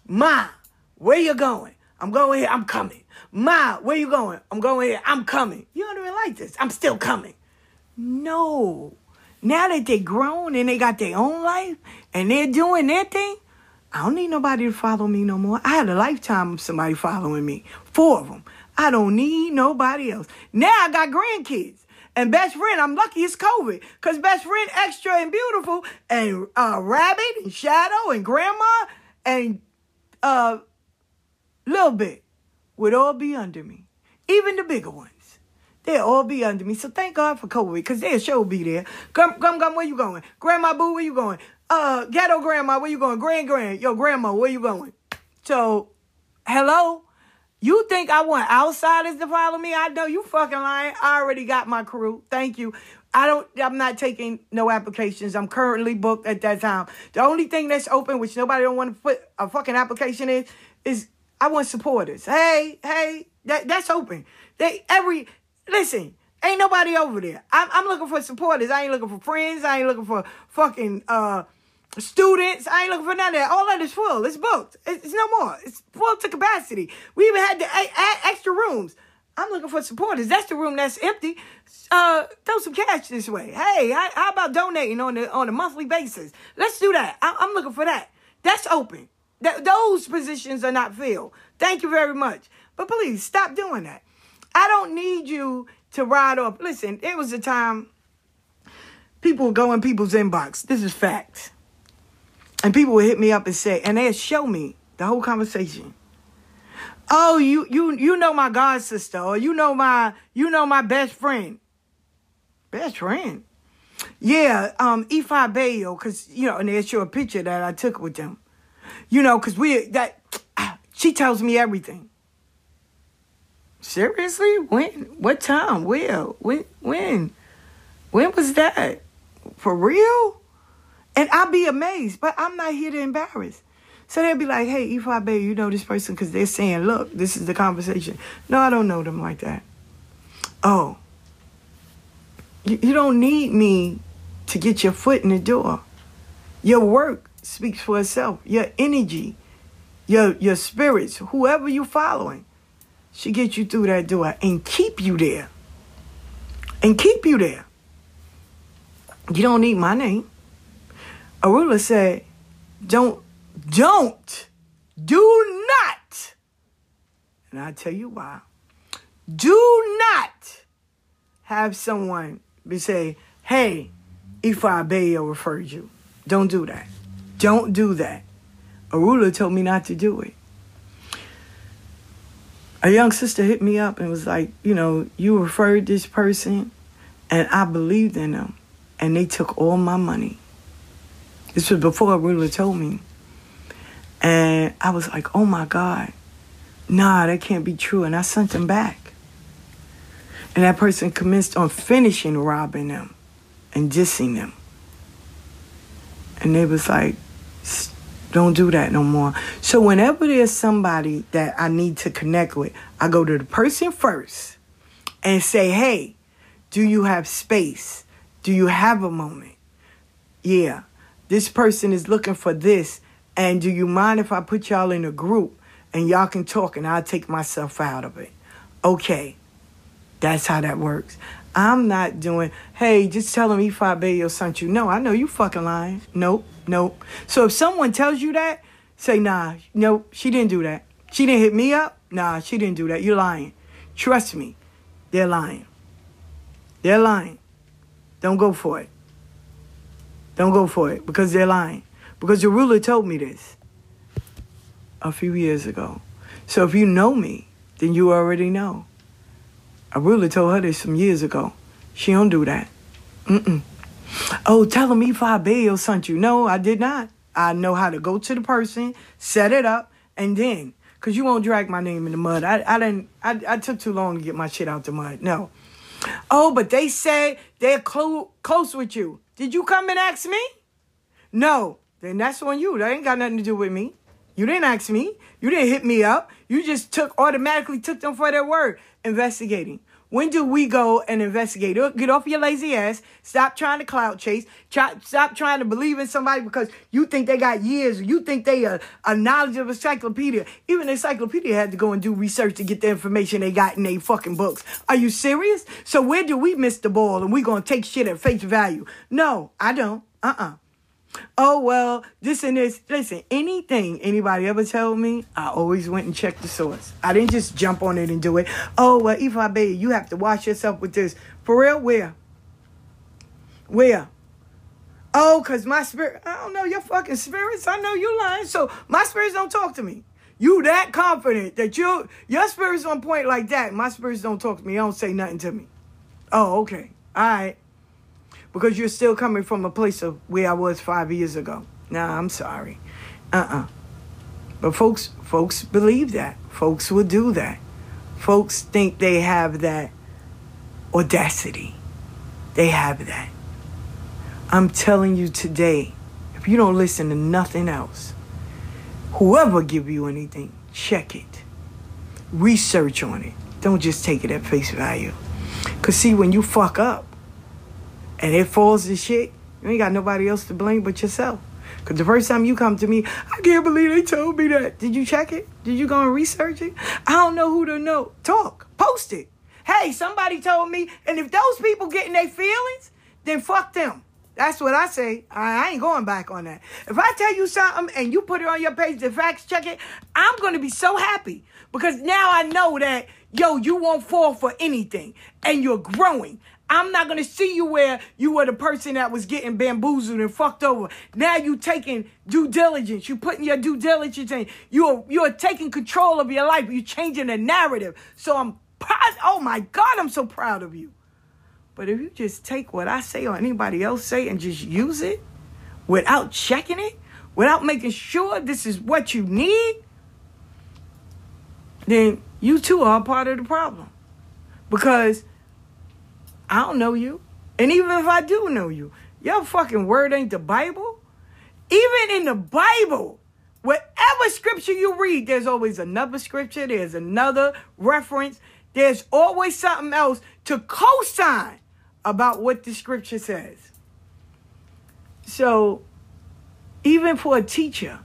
Ma, where you going? I'm going here. I'm coming. Ma, where you going? I'm going here. I'm coming. You don't even like this. I'm still coming. No. Now that they grown and they got their own life and they're doing their thing, I don't need nobody to follow me no more. I had a lifetime of somebody following me. Four of them. I don't need nobody else. Now I got grandkids. And best friend, I'm lucky it's COVID. Because best friend, extra and beautiful, and uh, Rabbit, and Shadow, and Grandma, and uh, little bit would all be under me. Even the bigger ones. They'll all be under me. So thank God for COVID, because they'll sure be there. Come, come, gum, where you going? Grandma Boo, where you going? Uh, ghetto grandma, where you going? Grand, grand, yo, grandma, where you going? So, hello? You think I want outsiders to follow me? I know you fucking lying. I already got my crew. Thank you. I don't I'm not taking no applications. I'm currently booked at that time. The only thing that's open, which nobody don't want to put a fucking application in, is I want supporters. Hey, hey, that that's open. They every listen, ain't nobody over there. I'm I'm looking for supporters. I ain't looking for friends. I ain't looking for fucking uh students. I ain't looking for none of that. All that is full. It's booked. It's, it's no more. It's full to capacity. We even had to add, extra rooms. I'm looking for supporters. That's the room that's empty. Uh, throw some cash this way. Hey, how, how about donating on the on a monthly basis? Let's do that. I, I'm looking for that. That's open. That those positions are not filled. Thank you very much. But please stop doing that. I don't need you to ride off. Listen, it was a time people go in people's inbox. This is facts. And people would hit me up and say, and they'd show me the whole conversation. Oh, you you you know my god sister, or you know my you know my best friend. Best friend. Yeah, um, Ifa Bayo, cause you know, and they show a picture that I took with them. You know, cause we that she tells me everything. Seriously? When? What time? Where? When? When? When was that? For real? And I'll be amazed, but I'm not here to embarrass. So they'll be like, hey, Ifa Bayo, you know this person because they're saying, look, this is the conversation. No, I don't know them like that. Oh, you, you don't need me to get your foot in the door. Your work speaks for itself. Your energy, your your spirits, whoever you're following, should get you through that door and keep you there. And keep you there. You don't need my name. Orula said, don't, don't, do not. And i tell you why. Do not have someone be say, hey, Ifa Bayo referred you. Don't do that. Don't do that. Orula told me not to do it. A young sister hit me up and was like, you know, you referred this person and I believed in them and they took all my money. This was before Orula told me. And I was like, oh my God, nah, that can't be true. And I sent them back. And that person commenced on finishing robbing them and dissing them. And they was like, don't do that no more. So whenever there's somebody that I need to connect with, I go to the person first and say, hey, do you have space? Do you have a moment? Yeah this person is looking for this. And do you mind if I put y'all in a group and y'all can talk and I'll take myself out of it? Okay. That's how that works. I'm not doing, hey, just tell him Ifa Bayo sent you. No, I know you fucking lying. Nope, nope. So if someone tells you that, say, nah, nope, she didn't do that. She didn't hit me up? Nah, she didn't do that. You're lying. Trust me, they're lying. They're lying. Don't go for it. Don't go for it because they're lying. Because Orula told me this a few years ago. So if you know me, then you already know. Orula told her this some years ago. She don't do that. Mm-mm. Oh, tell him Ifa Bayo sent you. No, I did not. I know how to go to the person, set it up, and then, because you won't drag my name in the mud. I, I didn't, I, I took too long to get my shit out the mud. No. Oh, but they said they're clo- close with you. Did you come and ask me? No. Then that's on you. That ain't got nothing to do with me. You didn't ask me. You didn't hit me up. You just took automatically took them for their word. Investigating. When do we go and investigate? Get off your lazy ass. Stop trying to cloud chase. Try, stop trying to believe in somebody because you think they got years. You think they are a knowledge of encyclopedia. Even encyclopedia had to go and do research to get the information they got in their fucking books. Are you serious? So where do we miss the ball and we gonna take shit at face value? No, I don't. Uh-uh oh well this and this listen anything anybody ever told me i always went and checked the source. I didn't just jump on it and do it. Oh well if i be you have to wash yourself with this. For real? Where? Where? Oh because my spirit i don't know your fucking spirits i know you lying so my spirits don't talk to me. You that confident that you your spirits on point like that my spirits don't talk to me I don't say nothing to me. Oh okay all right because you're still coming from a place of where I was five years ago. Nah, I'm sorry. Uh-uh. But folks, folks believe that. Folks will do that. Folks think they have that audacity. They have that. I'm telling you today, if you don't listen to nothing else, whoever give you anything, check it. Research on it. Don't just take it at face value. Cause see, when you fuck up, and it falls to shit, you ain't got nobody else to blame but yourself. Because the first time you come to me, I can't believe they told me that. Did you check it? Did you go and research it? I don't know who to know. Talk. Post it. Hey, somebody told me. And if those people getting their feelings, then fuck them. That's what I say. I ain't going back on that. If I tell you something and you put it on your page to facts check it, I'm going to be so happy because now I know that, yo, you won't fall for anything and you're growing. I'm not gonna see you where you were the person that was getting bamboozled and fucked over. Now you taking due diligence. You putting your due diligence in. You're you're taking control of your life. You're changing the narrative. So I'm proud. Oh my God, I'm so proud of you. But if you just take what I say or anybody else say and just use it without checking it, without making sure this is what you need, then you too are part of the problem. Because I don't know you. And even if I do know you, your fucking word ain't the Bible. Even in the Bible, whatever scripture you read, there's always another scripture, there's another reference, there's always something else to co sign about what the scripture says. So, even for a teacher,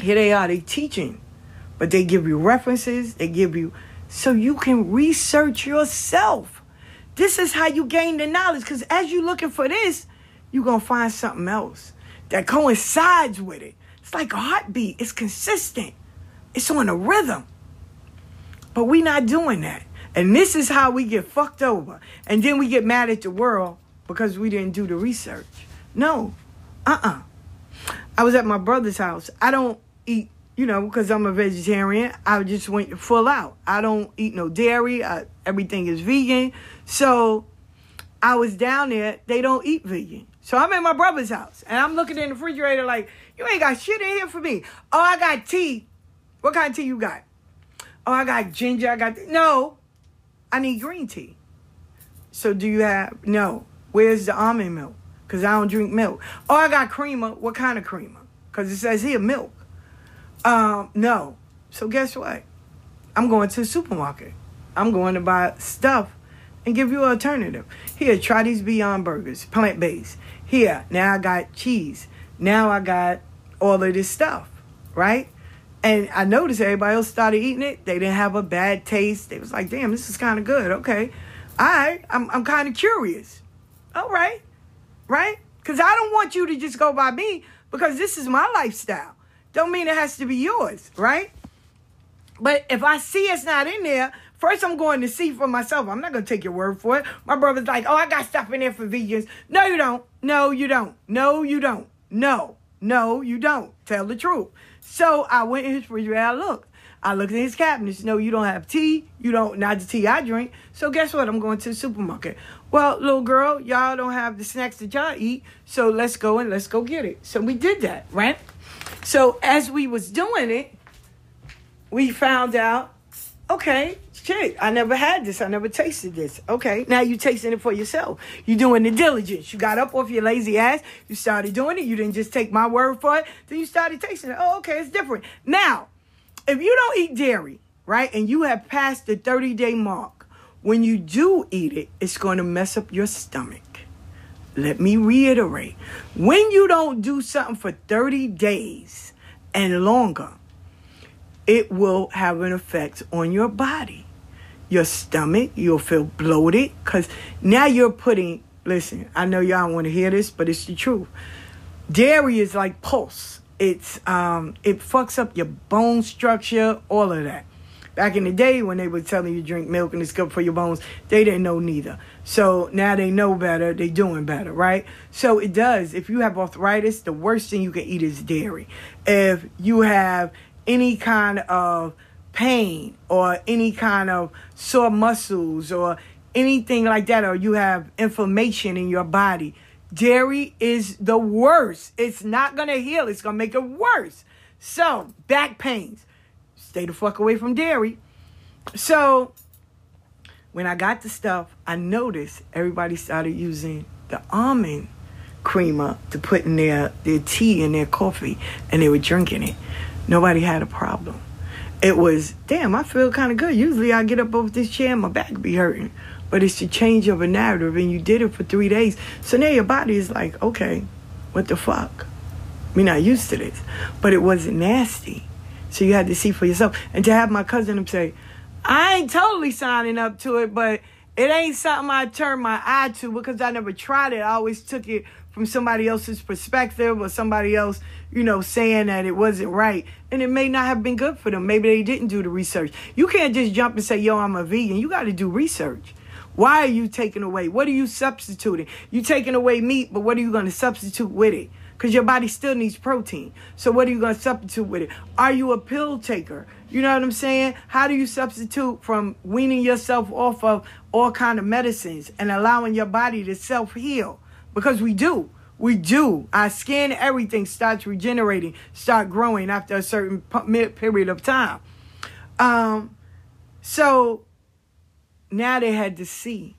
here they are, they teaching, but they give you references, they give you, so you can research yourself. This is how you gain the knowledge. Because as you're looking for this, you're going to find something else that coincides with it. It's like a heartbeat, it's consistent, it's on a rhythm. But we're not doing that. And this is how we get fucked over. And then we get mad at the world because we didn't do the research. No, uh uh-uh. uh I was at my brother's house. I don't eat you know, because I'm a vegetarian, I just went full out. I don't eat no dairy. I, everything is vegan. So I was down there. They don't eat vegan. So I'm at my brother's house and I'm looking in the refrigerator like, you ain't got shit in here for me. Oh, I got tea. What kind of tea you got? Oh, I got ginger. I got, th-. no, I need green tea. So do you have, no. Where's the almond milk? Because I don't drink milk. Oh, I got creamer. What kind of creamer? Because it says here milk. Um, no. So guess what? I'm going to the supermarket. I'm going to buy stuff and give you an alternative. Here, try these Beyond Burgers, plant based. Here, now I got cheese. Now I got all of this stuff, right? And I noticed everybody else started eating it. They didn't have a bad taste. They was like, damn, this is kind of good. Okay. All right. I'm, I'm kind of curious. All right. Right? Because I don't want you to just go by me because this is my lifestyle. Don't mean it has to be yours. Right? But if I see it's not in there, first I'm going to see for myself. I'm not going to take your word for it. My brother's like, oh, I got stuff in there for vegans. No, you don't. No, you don't. No, you don't. No, no, you don't. Tell the truth. So I went in his refrigerator. I looked. I looked in his cabinets. No, you don't have tea. You don't, not the tea I drink. So guess what? I'm going to the supermarket. Well, little girl, y'all don't have the snacks that y'all eat. So let's go and let's go get it. So we did that, right? So as we was doing it, we found out, okay, shit, I never had this. I never tasted this. Okay, now you tasting it for yourself. You doing the diligence. You got up off your lazy ass. You started doing it. You didn't just take my word for it. Then you started tasting it. Oh, okay, it's different. Now, if you don't eat dairy, right, and you have passed the 30 day mark, when you do eat it, it's going to mess up your stomach. Let me reiterate when you don't do something for 30 days and longer, it will have an effect on your body your stomach. You'll feel bloated because now you're putting, listen, I know y'all want to hear this, but it's the truth. Dairy is like pulse. It's um it fucks up your bone structure, all of that. Back in the day when they were telling you drink milk and it's good for your bones, they didn't know neither. So now they know better, they doing better, right? So it does. If you have arthritis, the worst thing you can eat is dairy. If you have any kind of pain or any kind of sore muscles or anything like that, or you have inflammation in your body, dairy is the worst. It's not going to heal, it's going to make it worse. So, back pains, stay the fuck away from dairy. So, when I got the stuff, I noticed everybody started using the almond creamer to put in their, their tea and their coffee, and they were drinking it. Nobody had a problem it was, damn, I feel kind of good. Usually I get up off this chair and my back be hurting. But it's the change of a narrative and you did it for three days. So now your body is like, okay, what the fuck? We're not used to this. But it wasn't nasty. So you had to see for yourself. And to have my cousin say, I ain't totally signing up to it, but it ain't something I turn my eye to because I never tried it. I always took it from somebody else's perspective or somebody else, you know, saying that it wasn't right. And it may not have been good for them. Maybe they didn't do the research. You can't just jump and say, yo, I'm a vegan. You got to do research. Why are you taking away? What are you substituting? You taking away meat, but what are you going to substitute with it? Because your body still needs protein. So what are you going to substitute with it? Are you a pill taker? You know what I'm saying? How do you substitute from weaning yourself off of all kind of medicines and allowing your body to self heal? Because we do. We do. Our skin, everything starts regenerating, start growing after a certain period of time. Um, so now they had to see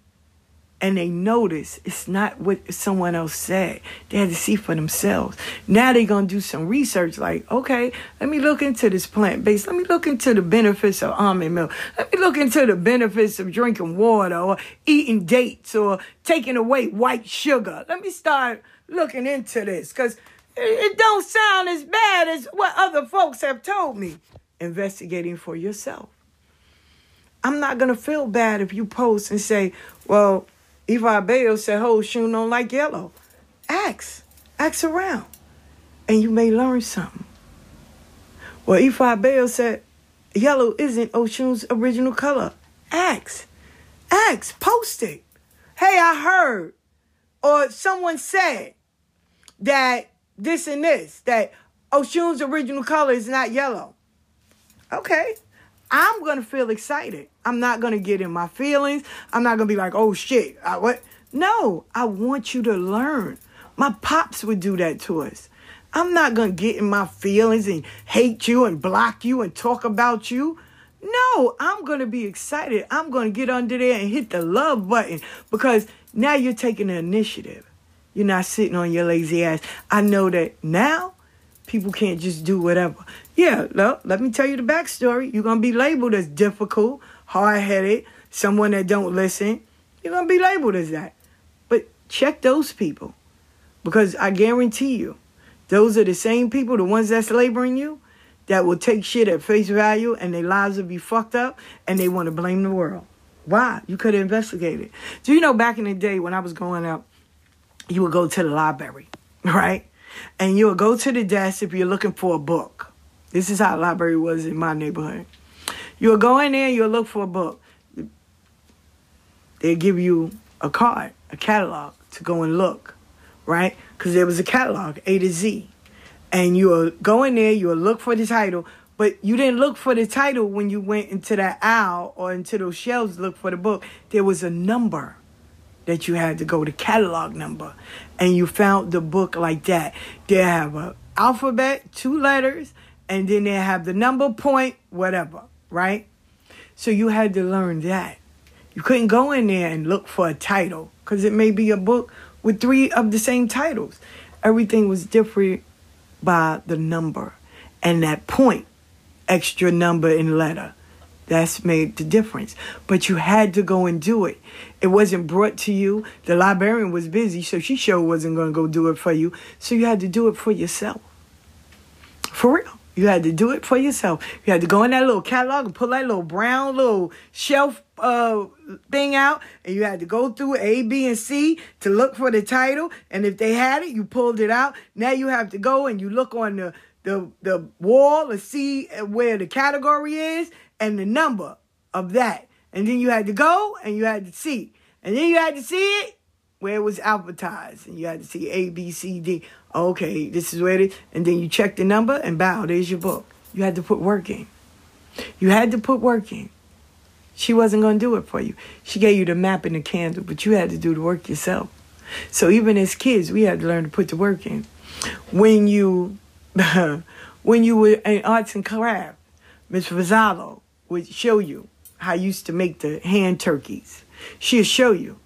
and they notice it's not what someone else said. They had to see for themselves. Now they're going to do some research like, okay, let me look into this plant based. Let me look into the benefits of almond milk. Let me look into the benefits of drinking water or eating dates or taking away white sugar. Let me start looking into this because it don't sound as bad as what other folks have told me. Investigating for yourself. I'm not going to feel bad if you post and say, well, Ifa Bayo said, "Oh, Shun don't like yellow." Ask, ask around, and you may learn something. Well, Ifa Bayo said, "Yellow isn't Oshun's original color." Ask, ask, post it. Hey, I heard, or someone said that this and this that Oshun's original color is not yellow. Okay, I'm going to feel excited. I'm not going to get in my feelings. I'm not going to be like, oh shit, I, what? No, I want you to learn. My pops would do that to us. I'm not going to get in my feelings and hate you and block you and talk about you. No, I'm going to be excited. I'm going to get under there and hit the love button because now you're taking the initiative. You're not sitting on your lazy ass. I know that now people can't just do whatever. Yeah, no, let me tell you the backstory. You're gonna be labeled as difficult, hard-headed, someone that don't listen. You're gonna be labeled as that. But check those people. Because I guarantee you, those are the same people, the ones that's laboring you, that will take shit at face value and their lives will be fucked up and they want to blame the world. Why? You could have investigated. Do you know back in the day when I was growing up, you would go to the library, right? And you would go to the desk if you're looking for a book. This is how the library was in my neighborhood. You would go in there, you'll look for a book. They'd give you a card, a catalog to go and look, right? Because there was a catalog, A to Z. And you will go in there, you will look for the title, but you didn't look for the title when you went into that aisle or into those shelves to look for the book. There was a number that you had to go, to catalog number. And you found the book like that. They have a alphabet, two letters, and then they have the number, point, whatever, right? So you had to learn that. You couldn't go in there and look for a title because it may be a book with three of the same titles. Everything was different by the number and that point, extra number and letter. That's made the difference. But you had to go and do it. It wasn't brought to you. The librarian was busy, so she sure wasn't going to go do it for you. So you had to do it for yourself. For real. You had to do it for yourself. You had to go in that little catalog and pull that little brown little shelf uh, thing out, and you had to go through A, B, and C to look for the title. And if they had it, you pulled it out. Now you have to go and you look on the the the wall to see where the category is and the number of that. And then you had to go and you had to see. And then you had to see it where it was advertised. And you had to see A, B, C, D. Okay, this is where it is. And then you check the number and bow, there's your book. You had to put work in. You had to put work in. She wasn't going to do it for you. She gave you the map and the candle, but you had to do the work yourself. So even as kids, we had to learn to put the work in. When you, when you were in arts and craft, Miss Rosalo would show you how I used to make the hand turkeys. She'd show you.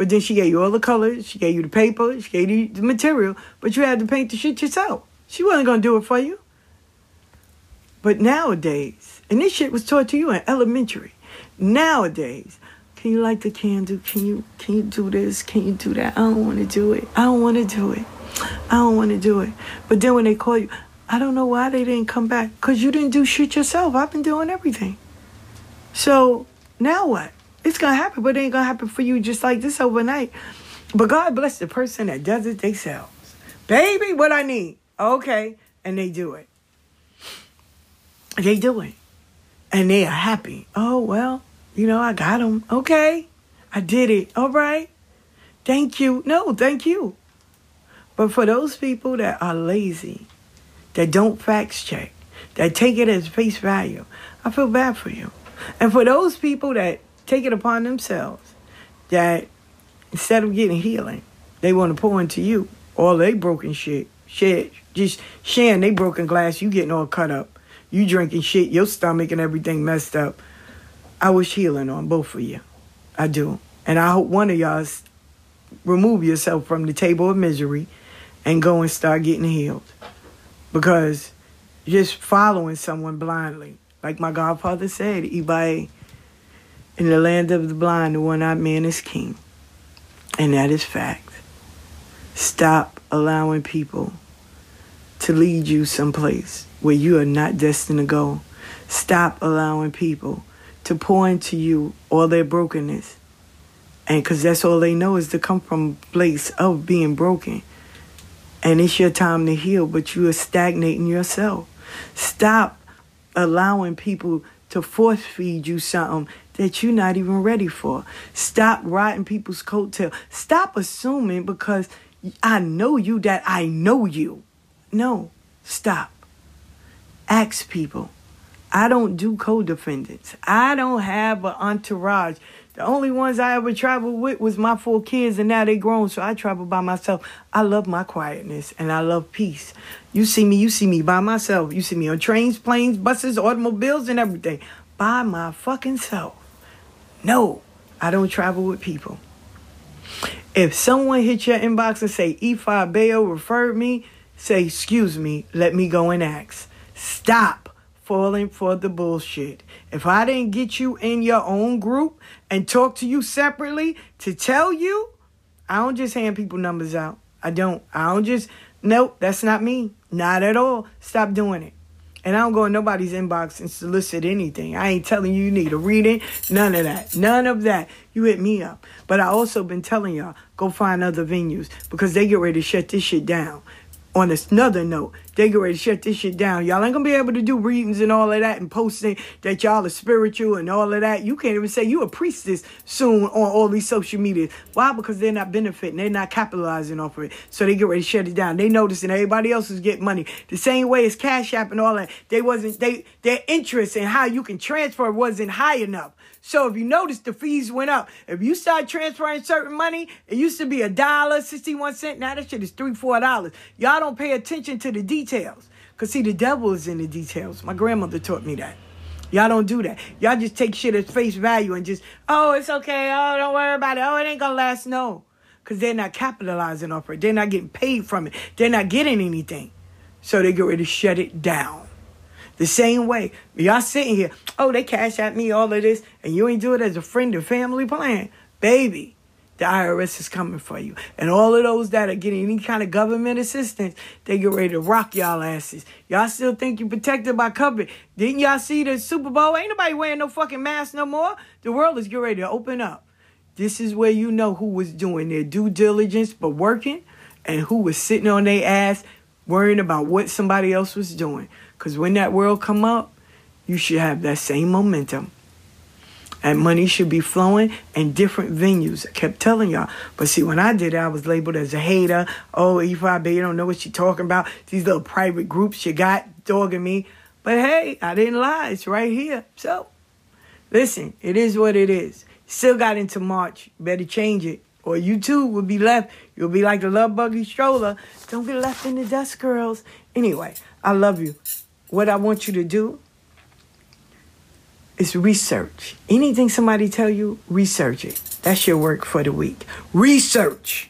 But then she gave you all the colors, she gave you the paper, she gave you the material, but you had to paint the shit yourself. She wasn't gonna do it for you. But nowadays, and this shit was taught to you in elementary. Nowadays, can you light the candle? Can you can you do this? Can you do that? I don't want to do it. I don't want to do it. I don't want to do it. But then when they call you, I don't know why they didn't come back. Cause you didn't do shit yourself. I've been doing everything. So now what? It's gonna happen, but it ain't gonna happen for you just like this overnight. But God bless the person that does it themselves. Baby, what I need. Okay. And they do it. They do it. And they are happy. Oh, well, you know, I got them. Okay. I did it. All right. Thank you. No, thank you. But for those people that are lazy, that don't fact check, that take it as face value, I feel bad for you. And for those people that take it upon themselves that instead of getting healing, they want to pour into you all they broken shit. Shit, just sharing they broken glass, you getting all cut up. You drinking shit, your stomach and everything messed up. I wish healing on both of you. I do. And I hope one of y'all remove yourself from the table of misery and go and start getting healed. Because just following someone blindly, like my godfather said, Ibae, in the land of the blind, the one eyed man is king. And that is fact. Stop allowing people to lead you someplace where you are not destined to go. Stop allowing people to pour into you all their brokenness. And because that's all they know is to come from a place of being broken. And it's your time to heal, but you are stagnating yourself. Stop allowing people to force feed you something that you're not even ready for. Stop riding people's coattail. Stop assuming because I know you that I know you. No, stop. Ask people. I don't do co-defendants. I don't have an entourage. The only ones I ever traveled with was my four kids, and now they grown, so I travel by myself. I love my quietness and I love peace. You see me, you see me by myself. You see me on trains, planes, buses, automobiles, and everything. By my fucking self. No, I don't travel with people. If someone hit your inbox and say Ifa Bayo referred me, say, excuse me, let me go and ask. Stop falling for the bullshit. If I didn't get you in your own group and talk to you separately to tell you, I don't just hand people numbers out. I don't. I don't just, nope, that's not me. Not at all. Stop doing it. And I don't go in nobody's inbox and solicit anything. I ain't telling you you need a reading. None of that. None of that. You hit me up. But I also been telling y'all, go find other venues because they get ready to shut this shit down on another note, they get ready to shut this shit down. Y'all ain't gonna be able to do readings and all of that and posting that y'all are spiritual and all of that. You can't even say you a priestess soon on all these social media. Why? Because they're not benefiting. They're not capitalizing off of it. So they get ready to shut it down. They noticing everybody else is getting money. The same way as Cash App and all that. They wasn't they their interest in how you can transfer wasn't high enough. So if you notice, the fees went up. If you start transferring certain money, it used to be a dollar, 61 cent. Now that shit is three, four dollars. Y'all don't pay attention to the details. Cause see, the devil is in the details. My grandmother taught me that. Y'all don't do that. Y'all just take shit at face value and just, oh, it's okay. Oh, don't worry about it. Oh, it ain't gonna last. No. Cause they're not capitalizing off it. They're not getting paid from it. They're not getting anything. So they get ready to shut it down. The same way, y'all sitting here, oh, they Cash App me all of this, and you ain't do it as a friend or family plan. Baby, the IRS is coming for you. And all of those that are getting any kind of government assistance, they get ready to rock y'all asses. Y'all still think you're protected by COVID. Didn't y'all see the Super Bowl? Ain't nobody wearing no fucking mask no more. The world is getting ready to open up. This is where you know who was doing their due diligence but working and who was sitting on their ass worrying about what somebody else was doing. Because when that world come up, you should have that same momentum. And money should be flowing in different venues. I kept telling y'all. But see, when I did it, I was labeled as a hater. Oh, E5B, you don't know what you're talking about. These little private groups you got dogging me. But hey, I didn't lie. It's right here. So, listen, it is what it is. Still got into March. Better change it. Or you too will be left. You'll be like the love buggy stroller. Don't get left in the dust, girls. Anyway, I love you. What I want you to do is research. Anything somebody tell you, research it. That's your work for the week. Research.